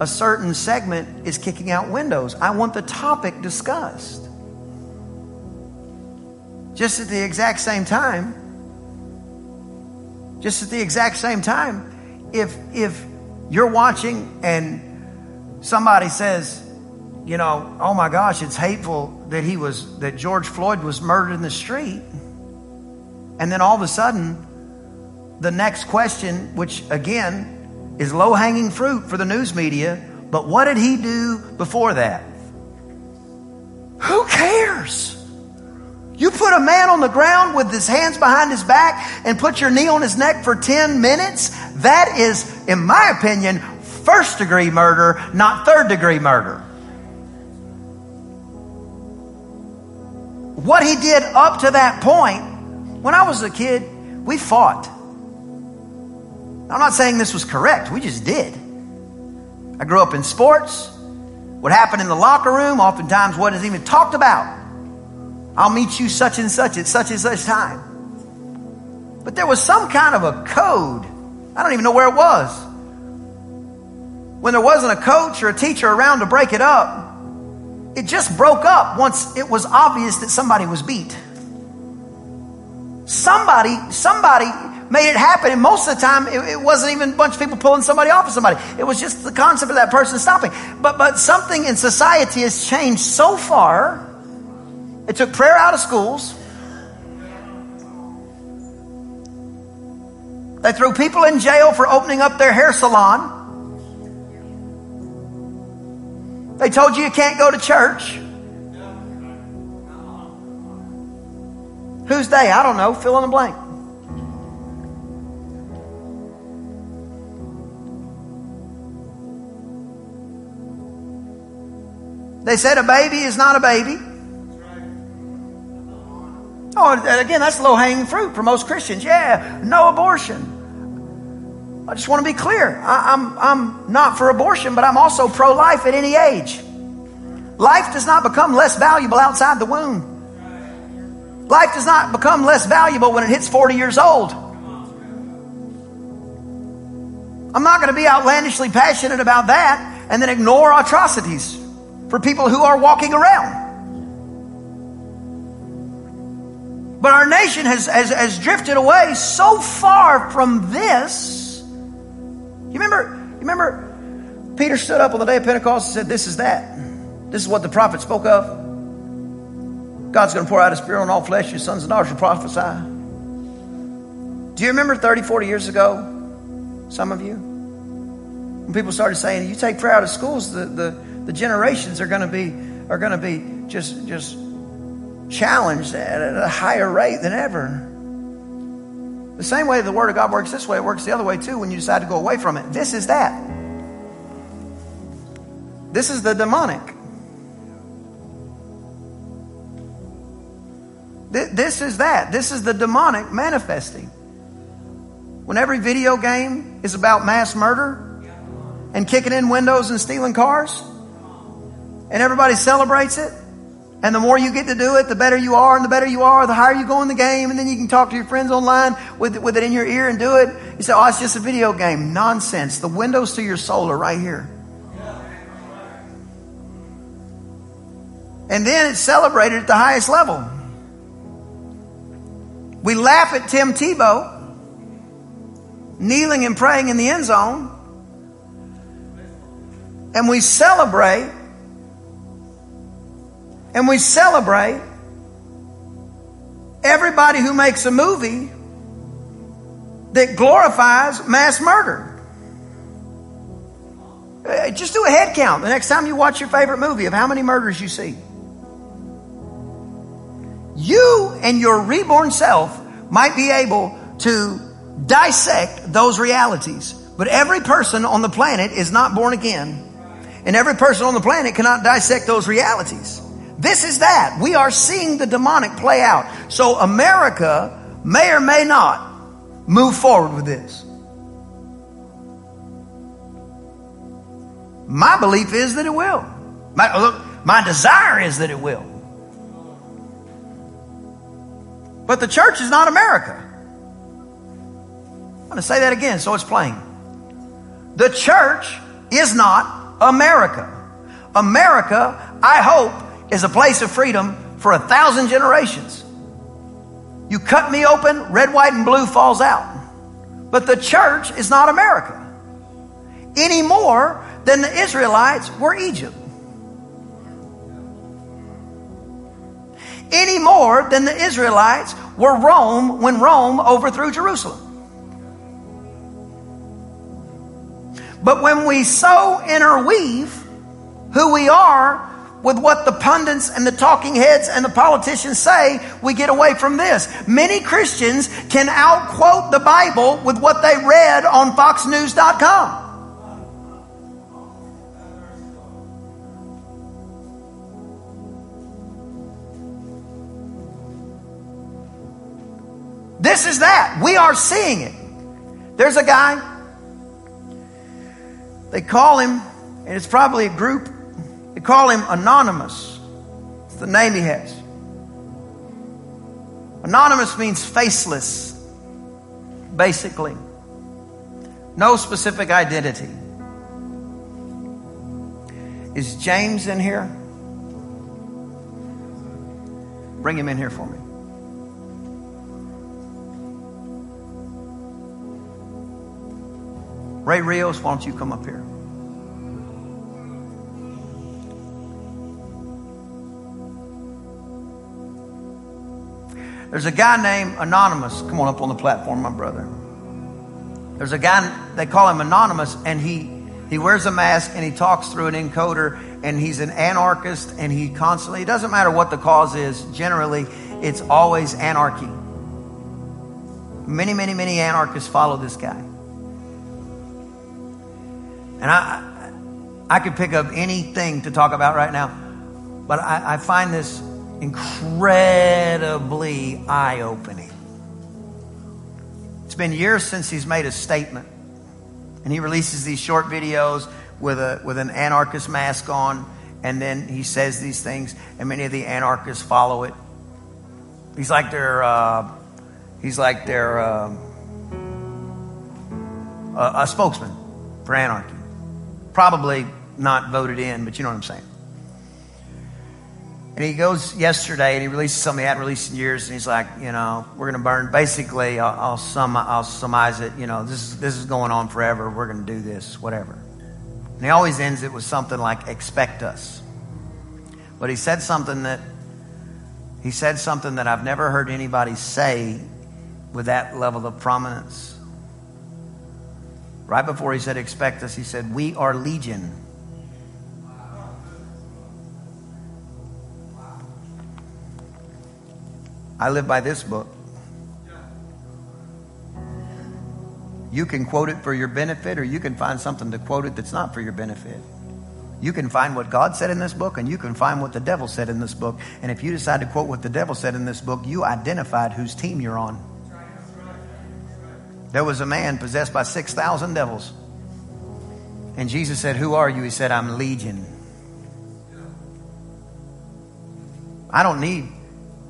a certain segment is kicking out windows. I want the topic discussed. Just at the exact same time just at the exact same time if if you're watching and somebody says you know oh my gosh it's hateful that he was that george floyd was murdered in the street. And then all of a sudden the next question which again is low hanging fruit for the news media but what did he do before that? Who cares? You put a man on the ground with his hands behind his back and put your knee on his neck for 10 minutes, that is, in my opinion, first degree murder, not third degree murder. What he did up to that point, when I was a kid, we fought. I'm not saying this was correct, we just did. I grew up in sports. What happened in the locker room oftentimes wasn't even talked about. I'll meet you such and such at such and such time. But there was some kind of a code. I don't even know where it was. When there wasn't a coach or a teacher around to break it up, it just broke up once it was obvious that somebody was beat. Somebody, somebody made it happen. And most of the time, it, it, wasn't even a bunch of people pulling somebody off of somebody. It was just the concept of that person stopping. But, but something in society has changed so far it took prayer out of schools. They threw people in jail for opening up their hair salon. They told you you can't go to church. Who's they? I don't know. Fill in the blank. They said a baby is not a baby. Oh, again, that's low hanging fruit for most Christians. Yeah, no abortion. I just want to be clear. I, am I'm, I'm not for abortion, but I'm also pro life at any age. Life does not become less valuable outside the womb. Life does not become less valuable when it hits 40 years old. I'm not going to be outlandishly passionate about that and then ignore atrocities for people who are walking around. But our nation has, has, has drifted away so far from this. You remember, you remember Peter stood up on the day of Pentecost and said, This is that. This is what the prophet spoke of. God's going to pour out his spirit on all flesh. Your sons and daughters will prophesy. Do you remember 30, 40 years ago? Some of you? When people started saying, you take prayer out of schools, the, the, the generations are going to be are going to be just just challenged at a higher rate than ever. The same way the Word of God works this way, it works the other way too when you decide to go away from it. This is that. This is the demonic. This is that. This is the demonic manifesting. When every video game is about mass murder and kicking in windows and stealing cars, and everybody celebrates it, and the more you get to do it, the better you are, and the better you are, the higher you go in the game, and then you can talk to your friends online with, with it in your ear and do it. You say, oh, it's just a video game. Nonsense. The windows to your soul are right here. And then it's celebrated at the highest level. We laugh at Tim Tebow kneeling and praying in the end zone and we celebrate and we celebrate everybody who makes a movie that glorifies mass murder. Uh, just do a head count the next time you watch your favorite movie of how many murders you see. You and your reborn self might be able to dissect those realities, but every person on the planet is not born again, and every person on the planet cannot dissect those realities. This is that. We are seeing the demonic play out. So America may or may not move forward with this. My belief is that it will. My, look, my desire is that it will. But the church is not America. I'm going to say that again so it's plain. The church is not America. America, I hope, is a place of freedom for a thousand generations. You cut me open, red, white, and blue falls out. But the church is not America any more than the Israelites were Egypt. Any more than the Israelites were Rome when Rome overthrew Jerusalem. But when we so interweave who we are with what the pundits and the talking heads and the politicians say, we get away from this. Many Christians can outquote the Bible with what they read on FoxNews.com. This is that. We are seeing it. There's a guy, they call him, and it's probably a group, they call him Anonymous. It's the name he has. Anonymous means faceless, basically. No specific identity. Is James in here? Bring him in here for me. Ray Rios, why don't you come up here? There's a guy named Anonymous. Come on up on the platform, my brother. There's a guy, they call him Anonymous, and he, he wears a mask and he talks through an encoder, and he's an anarchist, and he constantly, it doesn't matter what the cause is, generally, it's always anarchy. Many, many, many anarchists follow this guy. And I, I could pick up anything to talk about right now, but I, I find this incredibly eye opening. It's been years since he's made a statement, and he releases these short videos with, a, with an anarchist mask on, and then he says these things, and many of the anarchists follow it. He's like their, uh, he's like their, uh, a, a spokesman for anarchy. Probably not voted in, but you know what I'm saying. And he goes yesterday and he releases something he hadn't released in years, and he's like, you know, we're going to burn. Basically, I'll, I'll, sum, I'll summarize it. You know, this is this is going on forever. We're going to do this, whatever. And he always ends it with something like, "Expect us." But he said something that he said something that I've never heard anybody say with that level of prominence. Right before he said, expect us, he said, We are legion. I live by this book. You can quote it for your benefit, or you can find something to quote it that's not for your benefit. You can find what God said in this book, and you can find what the devil said in this book. And if you decide to quote what the devil said in this book, you identified whose team you're on. There was a man possessed by 6,000 devils. And Jesus said, Who are you? He said, I'm Legion. I don't need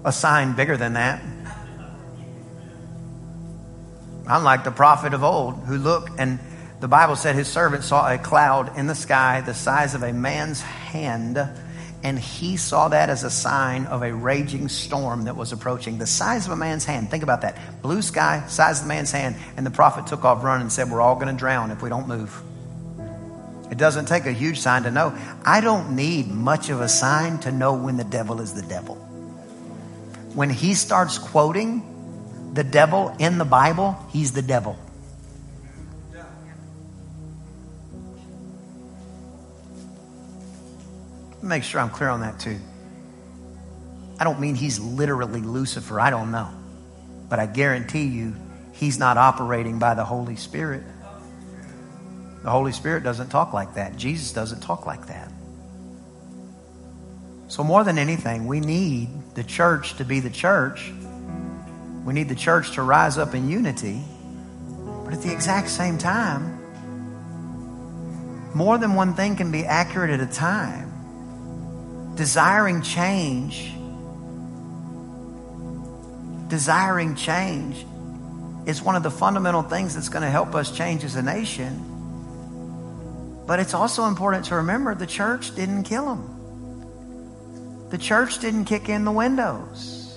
a sign bigger than that. I'm like the prophet of old who looked, and the Bible said his servant saw a cloud in the sky the size of a man's hand and he saw that as a sign of a raging storm that was approaching the size of a man's hand. Think about that. Blue sky, size of a man's hand. And the prophet took off running and said, We're all going to drown if we don't move. It doesn't take a huge sign to know. I don't need much of a sign to know when the devil is the devil. When he starts quoting the devil in the Bible, he's the devil. Make sure I'm clear on that too. I don't mean he's literally Lucifer. I don't know. But I guarantee you, he's not operating by the Holy Spirit. The Holy Spirit doesn't talk like that. Jesus doesn't talk like that. So, more than anything, we need the church to be the church. We need the church to rise up in unity. But at the exact same time, more than one thing can be accurate at a time. Desiring change, desiring change is one of the fundamental things that's going to help us change as a nation. But it's also important to remember the church didn't kill them. The church didn't kick in the windows.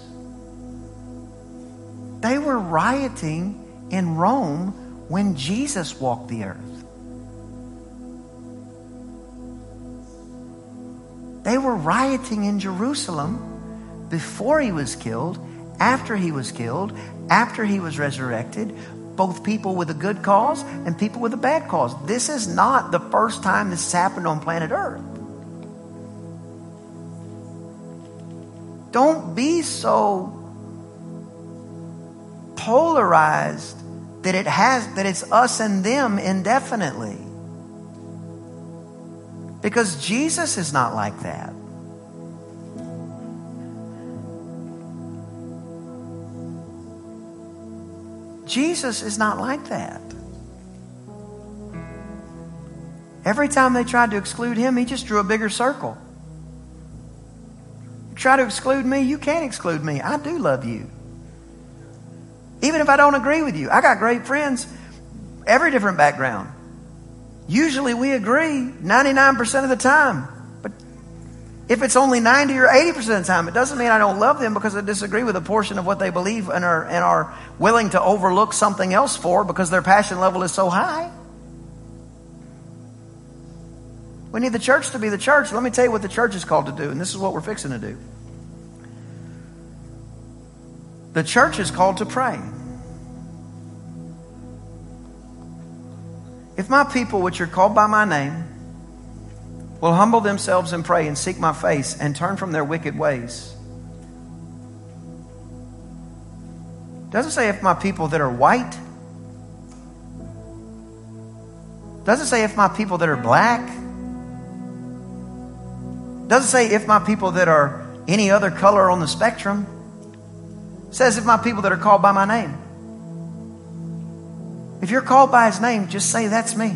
They were rioting in Rome when Jesus walked the earth. They were rioting in Jerusalem before he was killed, after he was killed, after he was resurrected, both people with a good cause and people with a bad cause. This is not the first time this has happened on planet Earth. Don't be so polarized that it has that it's us and them indefinitely. Because Jesus is not like that. Jesus is not like that. Every time they tried to exclude him, he just drew a bigger circle. Try to exclude me, you can't exclude me. I do love you. Even if I don't agree with you, I got great friends, every different background. Usually we agree 99% of the time. But if it's only 90 or 80% of the time, it doesn't mean I don't love them because I disagree with a portion of what they believe and are, and are willing to overlook something else for because their passion level is so high. We need the church to be the church. Let me tell you what the church is called to do, and this is what we're fixing to do. The church is called to pray. If my people, which are called by my name, will humble themselves and pray and seek my face and turn from their wicked ways. Doesn't say if my people that are white. Doesn't say if my people that are black. Doesn't say if my people that are any other color on the spectrum says, if my people that are called by my name. If you're called by his name, just say, that's me.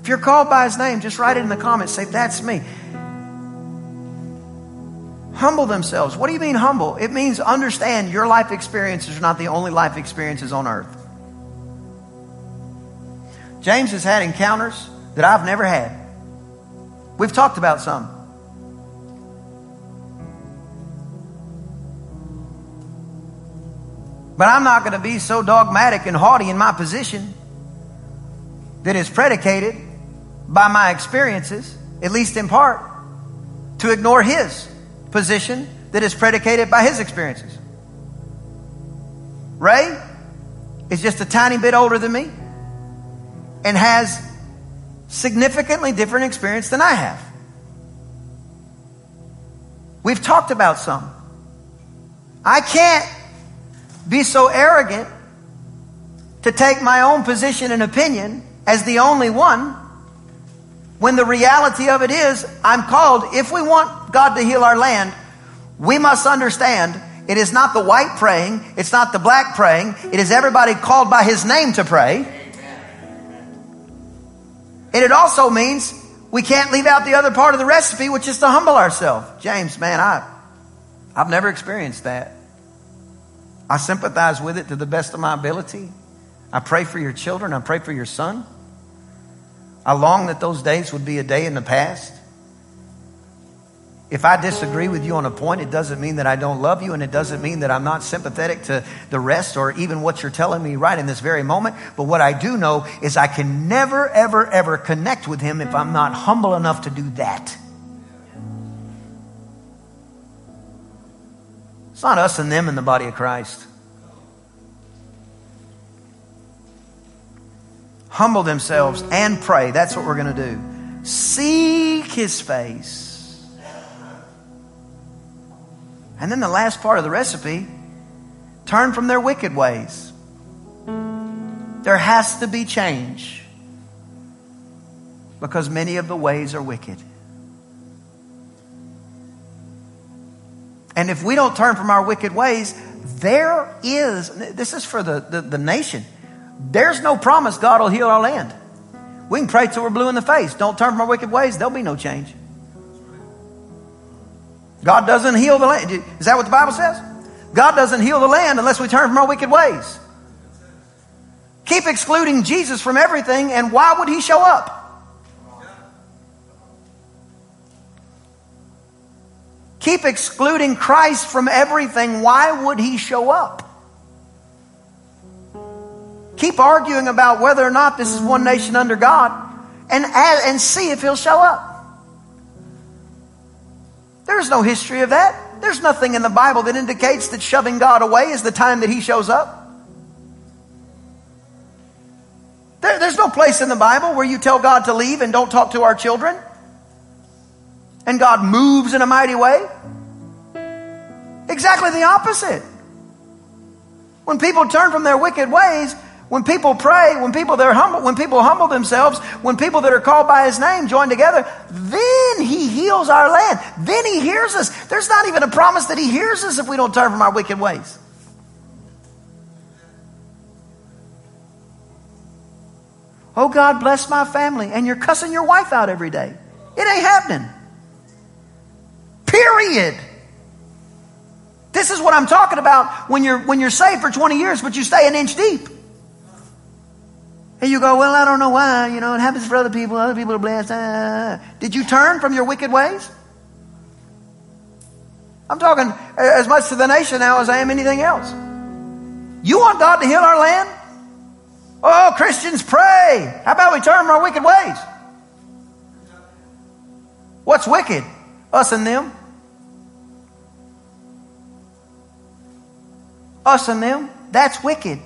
If you're called by his name, just write it in the comments. Say, that's me. Humble themselves. What do you mean humble? It means understand your life experiences are not the only life experiences on earth. James has had encounters that I've never had. We've talked about some. But I'm not going to be so dogmatic and haughty in my position that is predicated by my experiences, at least in part, to ignore his position that is predicated by his experiences. Ray is just a tiny bit older than me and has significantly different experience than I have. We've talked about some. I can't be so arrogant to take my own position and opinion as the only one when the reality of it is I'm called, if we want God to heal our land, we must understand it is not the white praying, it's not the black praying, it is everybody called by his name to pray. And it also means we can't leave out the other part of the recipe, which is to humble ourselves. James, man, I, I've never experienced that. I sympathize with it to the best of my ability. I pray for your children. I pray for your son. I long that those days would be a day in the past. If I disagree with you on a point, it doesn't mean that I don't love you, and it doesn't mean that I'm not sympathetic to the rest or even what you're telling me right in this very moment. But what I do know is I can never, ever, ever connect with him if I'm not humble enough to do that. It's not us and them in the body of Christ. Humble themselves and pray. That's what we're going to do. Seek his face And then the last part of the recipe turn from their wicked ways. There has to be change because many of the ways are wicked. And if we don't turn from our wicked ways, there is, this is for the, the, the, nation, there's no promise God will heal our land. We can pray till we're blue in the face. Don't turn from our wicked ways, there'll be no change. God doesn't heal the land. Is that what the Bible says? God doesn't heal the land unless we turn from our wicked ways. Keep excluding Jesus from everything, and why would he show up? Keep excluding Christ from everything, why would he show up? Keep arguing about whether or not this is one nation under God and, and see if he'll show up. There's no history of that. There's nothing in the Bible that indicates that shoving God away is the time that He shows up. There, there's no place in the Bible where you tell God to leave and don't talk to our children. And God moves in a mighty way. Exactly the opposite. When people turn from their wicked ways, when people pray, when people that are humble, when people humble themselves, when people that are called by his name join together, then he heals our land. Then he hears us. There's not even a promise that he hears us if we don't turn from our wicked ways. Oh God, bless my family. And you're cussing your wife out every day. It ain't happening. Period. This is what I'm talking about when you're when you're saved for 20 years, but you stay an inch deep. And you go, well, I don't know why. You know, it happens for other people. Other people are blessed. Ah. Did you turn from your wicked ways? I'm talking as much to the nation now as I am anything else. You want God to heal our land? Oh, Christians, pray. How about we turn from our wicked ways? What's wicked? Us and them. Us and them. That's wicked.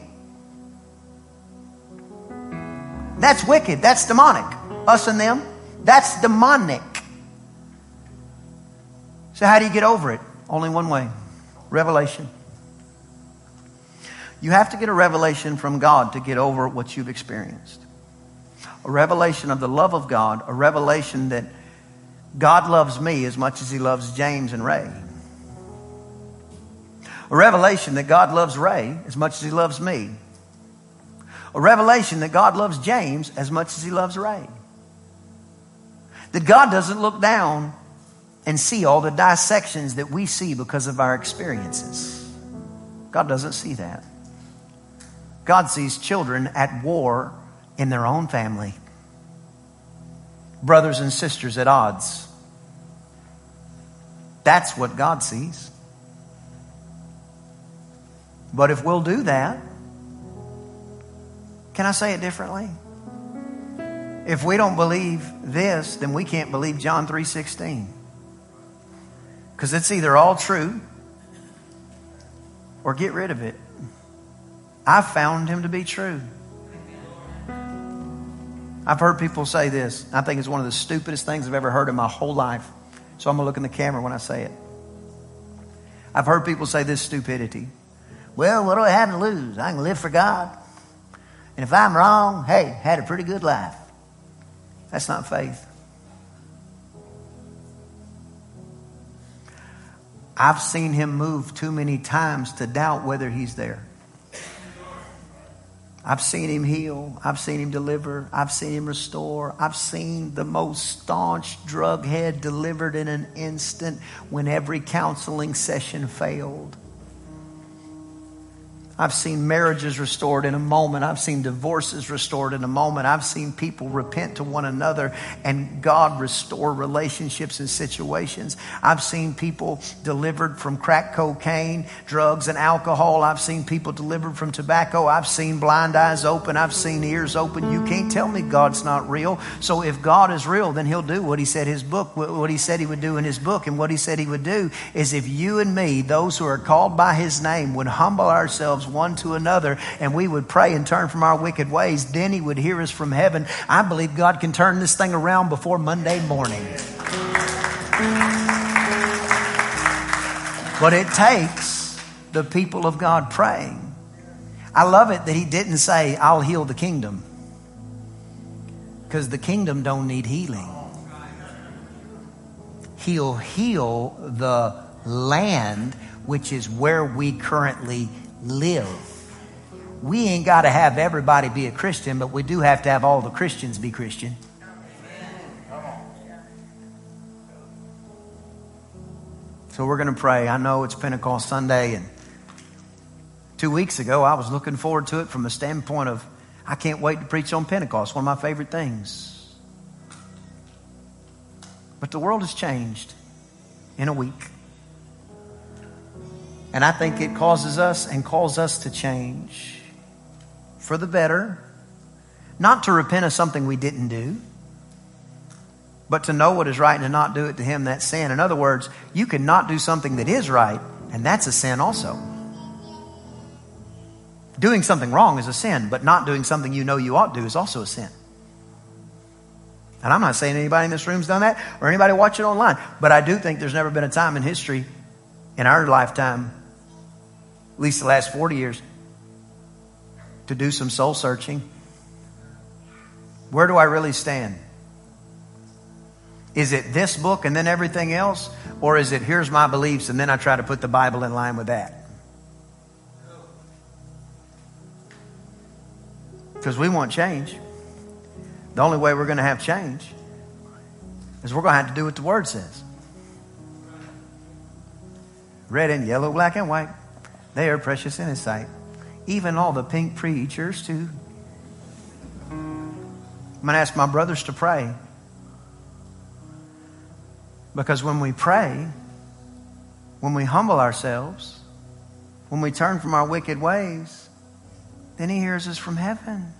That's wicked. That's demonic. Us and them. That's demonic. So, how do you get over it? Only one way revelation. You have to get a revelation from God to get over what you've experienced. A revelation of the love of God, a revelation that God loves me as much as He loves James and Ray. A revelation that God loves Ray as much as He loves me a revelation that God loves James as much as he loves Ray. That God doesn't look down and see all the dissections that we see because of our experiences. God doesn't see that. God sees children at war in their own family, brothers and sisters at odds. That's what God sees. But if we'll do that, can I say it differently? If we don't believe this, then we can't believe John 3:16. Cuz it's either all true or get rid of it. I found him to be true. I've heard people say this. I think it's one of the stupidest things I've ever heard in my whole life. So I'm going to look in the camera when I say it. I've heard people say this stupidity. Well, what do I have to lose? I can live for God. And if I'm wrong, hey, had a pretty good life. That's not faith. I've seen him move too many times to doubt whether he's there. I've seen him heal. I've seen him deliver. I've seen him restore. I've seen the most staunch drug head delivered in an instant when every counseling session failed. I've seen marriages restored in a moment. I've seen divorces restored in a moment. I've seen people repent to one another and God restore relationships and situations. I've seen people delivered from crack cocaine, drugs, and alcohol. I've seen people delivered from tobacco. I've seen blind eyes open. I've seen ears open. You can't tell me God's not real. So if God is real, then He'll do what He said His book, what He said He would do in His book. And what He said He would do is if you and me, those who are called by His name, would humble ourselves one to another and we would pray and turn from our wicked ways, then He would hear us from heaven. I believe God can turn this thing around before Monday morning. But it takes the people of God praying. I love it that He didn't say, I'll heal the kingdom. Because the kingdom don't need healing. He'll heal the land, which is where we currently live. We ain't got to have everybody be a Christian, but we do have to have all the Christians be Christian. So we're going to pray. I know it's Pentecost Sunday, and two weeks ago I was looking forward to it from the standpoint of I can't wait to preach on Pentecost, one of my favorite things. But the world has changed in a week. And I think it causes us and calls us to change for the better, not to repent of something we didn't do, but to know what is right and to not do it to Him, that's sin. In other words, you can not do something that is right, and that's a sin also. Doing something wrong is a sin, but not doing something you know you ought to do is also a sin. And I'm not saying anybody in this room's done that or anybody watching online, but I do think there's never been a time in history in our lifetime at least the last 40 years, to do some soul searching. Where do I really stand? Is it this book and then everything else? Or is it here's my beliefs and then I try to put the Bible in line with that? Because we want change. The only way we're going to have change is we're going to have to do what the Word says red and yellow, black and white. They are precious in His sight. Even all the pink preachers, too. I'm going to ask my brothers to pray. Because when we pray, when we humble ourselves, when we turn from our wicked ways, then He hears us from heaven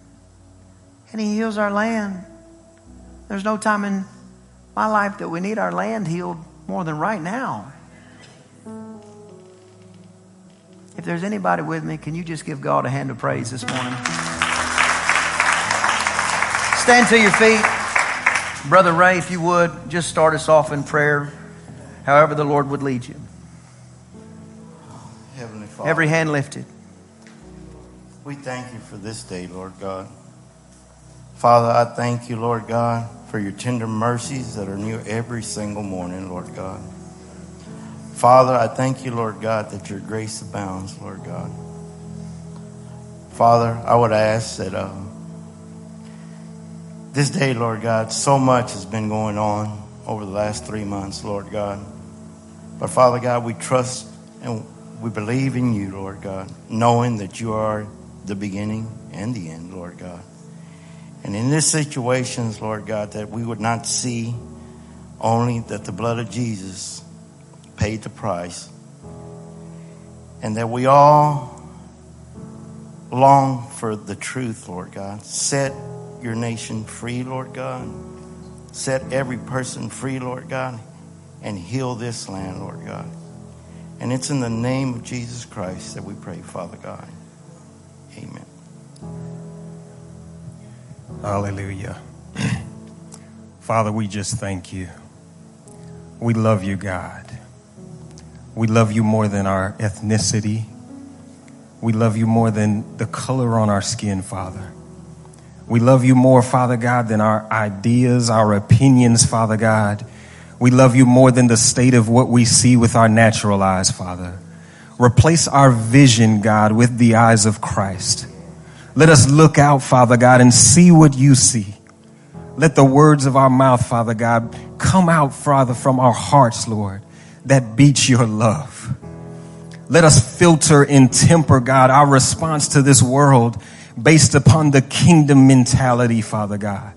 and He heals our land. There's no time in my life that we need our land healed more than right now. If there's anybody with me, can you just give God a hand of praise this morning? Stand to your feet. Brother Ray, if you would, just start us off in prayer, however the Lord would lead you. Heavenly Father. Every hand lifted. We thank you for this day, Lord God. Father, I thank you, Lord God, for your tender mercies that are new every single morning, Lord God. Father, I thank you, Lord God, that your grace abounds, Lord God. Father, I would ask that uh, this day, Lord God, so much has been going on over the last three months, Lord God. But Father God, we trust and we believe in you, Lord God, knowing that you are the beginning and the end, Lord God. And in these situations, Lord God, that we would not see only that the blood of Jesus paid the price. And that we all long for the truth, Lord God. Set your nation free, Lord God. Set every person free, Lord God. And heal this land, Lord God. And it's in the name of Jesus Christ that we pray, Father God. Amen. Hallelujah. Father, we just thank you. We love you, God. We love you more than our ethnicity. We love you more than the color on our skin, Father. We love you more, Father God, than our ideas, our opinions, Father God. We love you more than the state of what we see with our natural eyes, Father. Replace our vision, God, with the eyes of Christ. Let us look out, Father God, and see what you see. Let the words of our mouth, Father God, come out, Father, from our hearts, Lord that beats your love. Let us filter and temper, God, our response to this world based upon the kingdom mentality, Father God.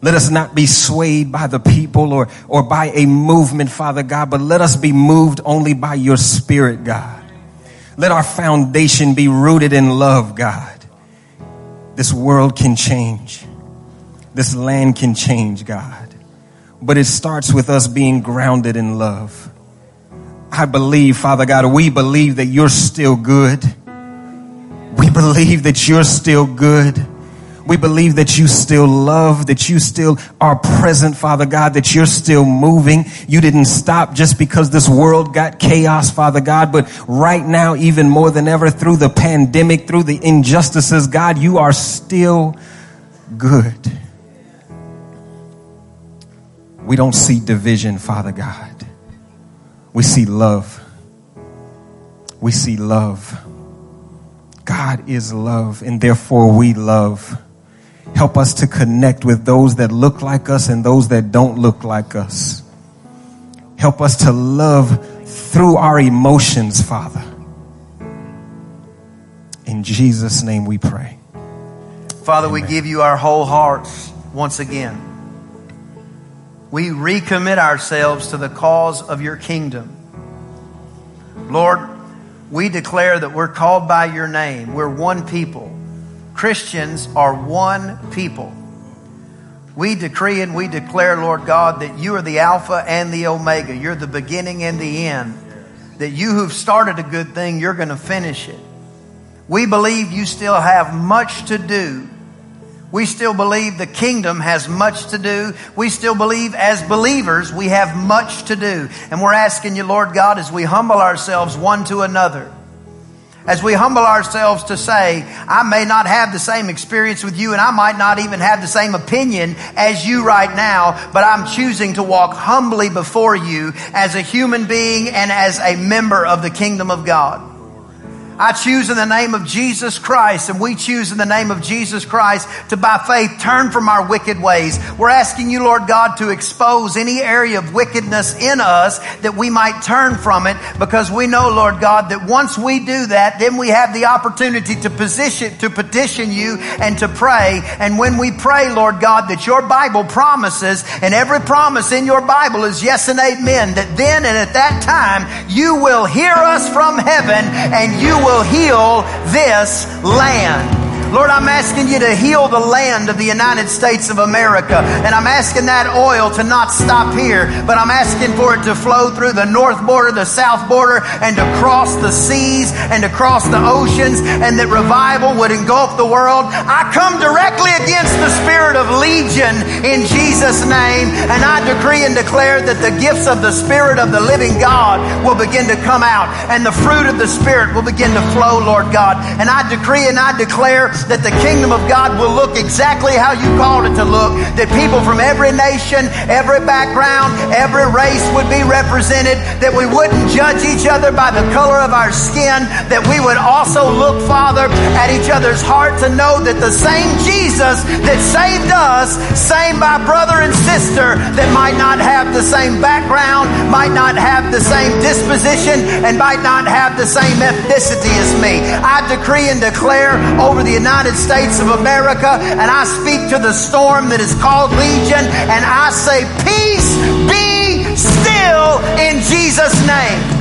Let us not be swayed by the people or, or by a movement, Father God, but let us be moved only by your spirit, God. Let our foundation be rooted in love, God. This world can change. This land can change, God. But it starts with us being grounded in love. I believe, Father God, we believe that you're still good. We believe that you're still good. We believe that you still love, that you still are present, Father God, that you're still moving. You didn't stop just because this world got chaos, Father God, but right now, even more than ever, through the pandemic, through the injustices, God, you are still good. We don't see division, Father God. We see love. We see love. God is love, and therefore we love. Help us to connect with those that look like us and those that don't look like us. Help us to love through our emotions, Father. In Jesus' name we pray. Father, Amen. we give you our whole hearts once again. We recommit ourselves to the cause of your kingdom. Lord, we declare that we're called by your name. We're one people. Christians are one people. We decree and we declare, Lord God, that you are the Alpha and the Omega. You're the beginning and the end. That you who've started a good thing, you're going to finish it. We believe you still have much to do. We still believe the kingdom has much to do. We still believe as believers we have much to do. And we're asking you, Lord God, as we humble ourselves one to another, as we humble ourselves to say, I may not have the same experience with you and I might not even have the same opinion as you right now, but I'm choosing to walk humbly before you as a human being and as a member of the kingdom of God. I choose in the name of Jesus Christ, and we choose in the name of Jesus Christ to by faith turn from our wicked ways. We're asking you, Lord God, to expose any area of wickedness in us that we might turn from it because we know, Lord God, that once we do that, then we have the opportunity to position, to petition you and to pray. And when we pray, Lord God, that your Bible promises and every promise in your Bible is yes and amen, that then and at that time you will hear us from heaven and you will heal this land. Lord, I'm asking you to heal the land of the United States of America. And I'm asking that oil to not stop here, but I'm asking for it to flow through the north border, the south border, and to cross the seas and to cross the oceans, and that revival would engulf the world. I come directly against the spirit of legion in Jesus' name, and I decree and declare that the gifts of the Spirit of the living God will begin to come out, and the fruit of the Spirit will begin to flow, Lord God. And I decree and I declare that the kingdom of God will look exactly how you called it to look, that people from every nation, every background, every race would be represented, that we wouldn't judge each other by the color of our skin, that we would also look, Father, at each other's heart to know that the same Jesus that saved us, saved my brother and sister that might not have the same background, might not have the same disposition, and might not have the same ethnicity as me. I decree and declare over the United United States of America, and I speak to the storm that is called Legion, and I say, Peace be still in Jesus' name.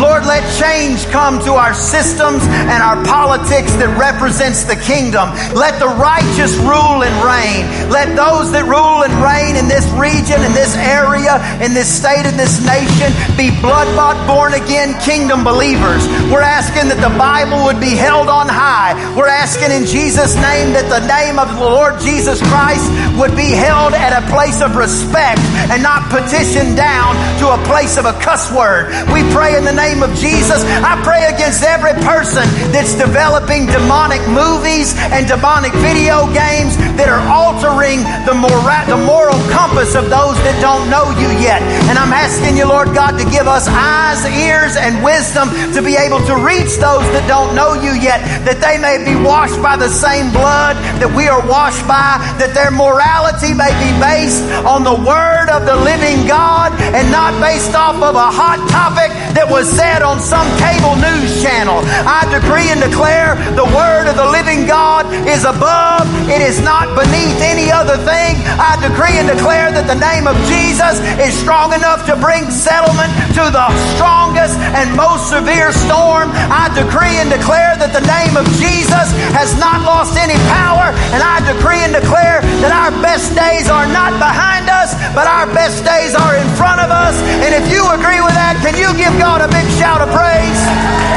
Lord, let change come to our systems and our politics that represents the kingdom. Let the righteous rule and reign. Let those that rule and reign in this region, in this area, in this state, in this nation be blood bought, born again kingdom believers. We're asking that the Bible would be held on high. We're asking in Jesus' name that the name of the Lord Jesus Christ would be held at a place of respect and not petitioned down to a place of a cuss word. We pray in the name name of Jesus, I pray against every person that's developing demonic movies and demonic video games that are altering the, mora- the moral compass of those that don't know you yet. And I'm asking you, Lord God, to give us eyes, ears, and wisdom to be able to reach those that don't know you yet, that they may be washed by the same blood that we are washed by, that their morality may be based on the word of the living God and not based off of a hot topic that was said on some cable news channel. I decree and declare the word of the living God is above. It is not beneath any other thing. I decree and declare that the name of Jesus is strong enough to bring settlement to the strongest and most severe storm. I decree and declare that the name of Jesus has not lost any power. And I decree and declare that our best days are not behind us, but our best days are in front of us. And if you agree with that, can you give God a big shout of praise?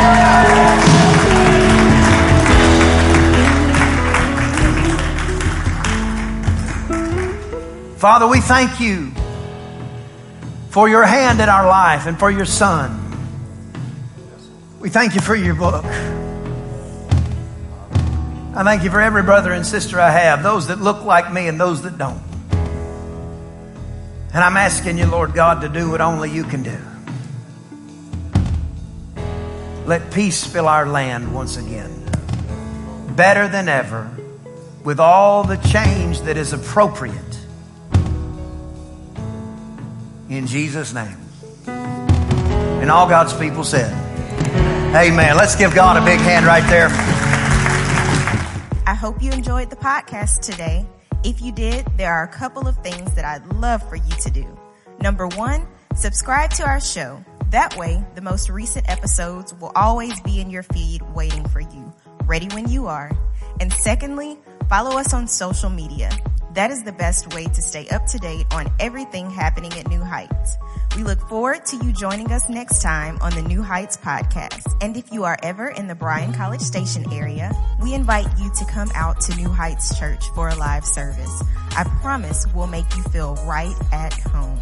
Father, we thank you for your hand in our life and for your son. We thank you for your book. I thank you for every brother and sister I have, those that look like me and those that don't. And I'm asking you, Lord God, to do what only you can do. Let peace fill our land once again. Better than ever, with all the change that is appropriate. In Jesus' name. And all God's people said, Amen. Let's give God a big hand right there. I hope you enjoyed the podcast today. If you did, there are a couple of things that I'd love for you to do. Number one, subscribe to our show. That way, the most recent episodes will always be in your feed waiting for you, ready when you are. And secondly, follow us on social media. That is the best way to stay up to date on everything happening at New Heights. We look forward to you joining us next time on the New Heights podcast. And if you are ever in the Bryan College Station area, we invite you to come out to New Heights Church for a live service. I promise we'll make you feel right at home.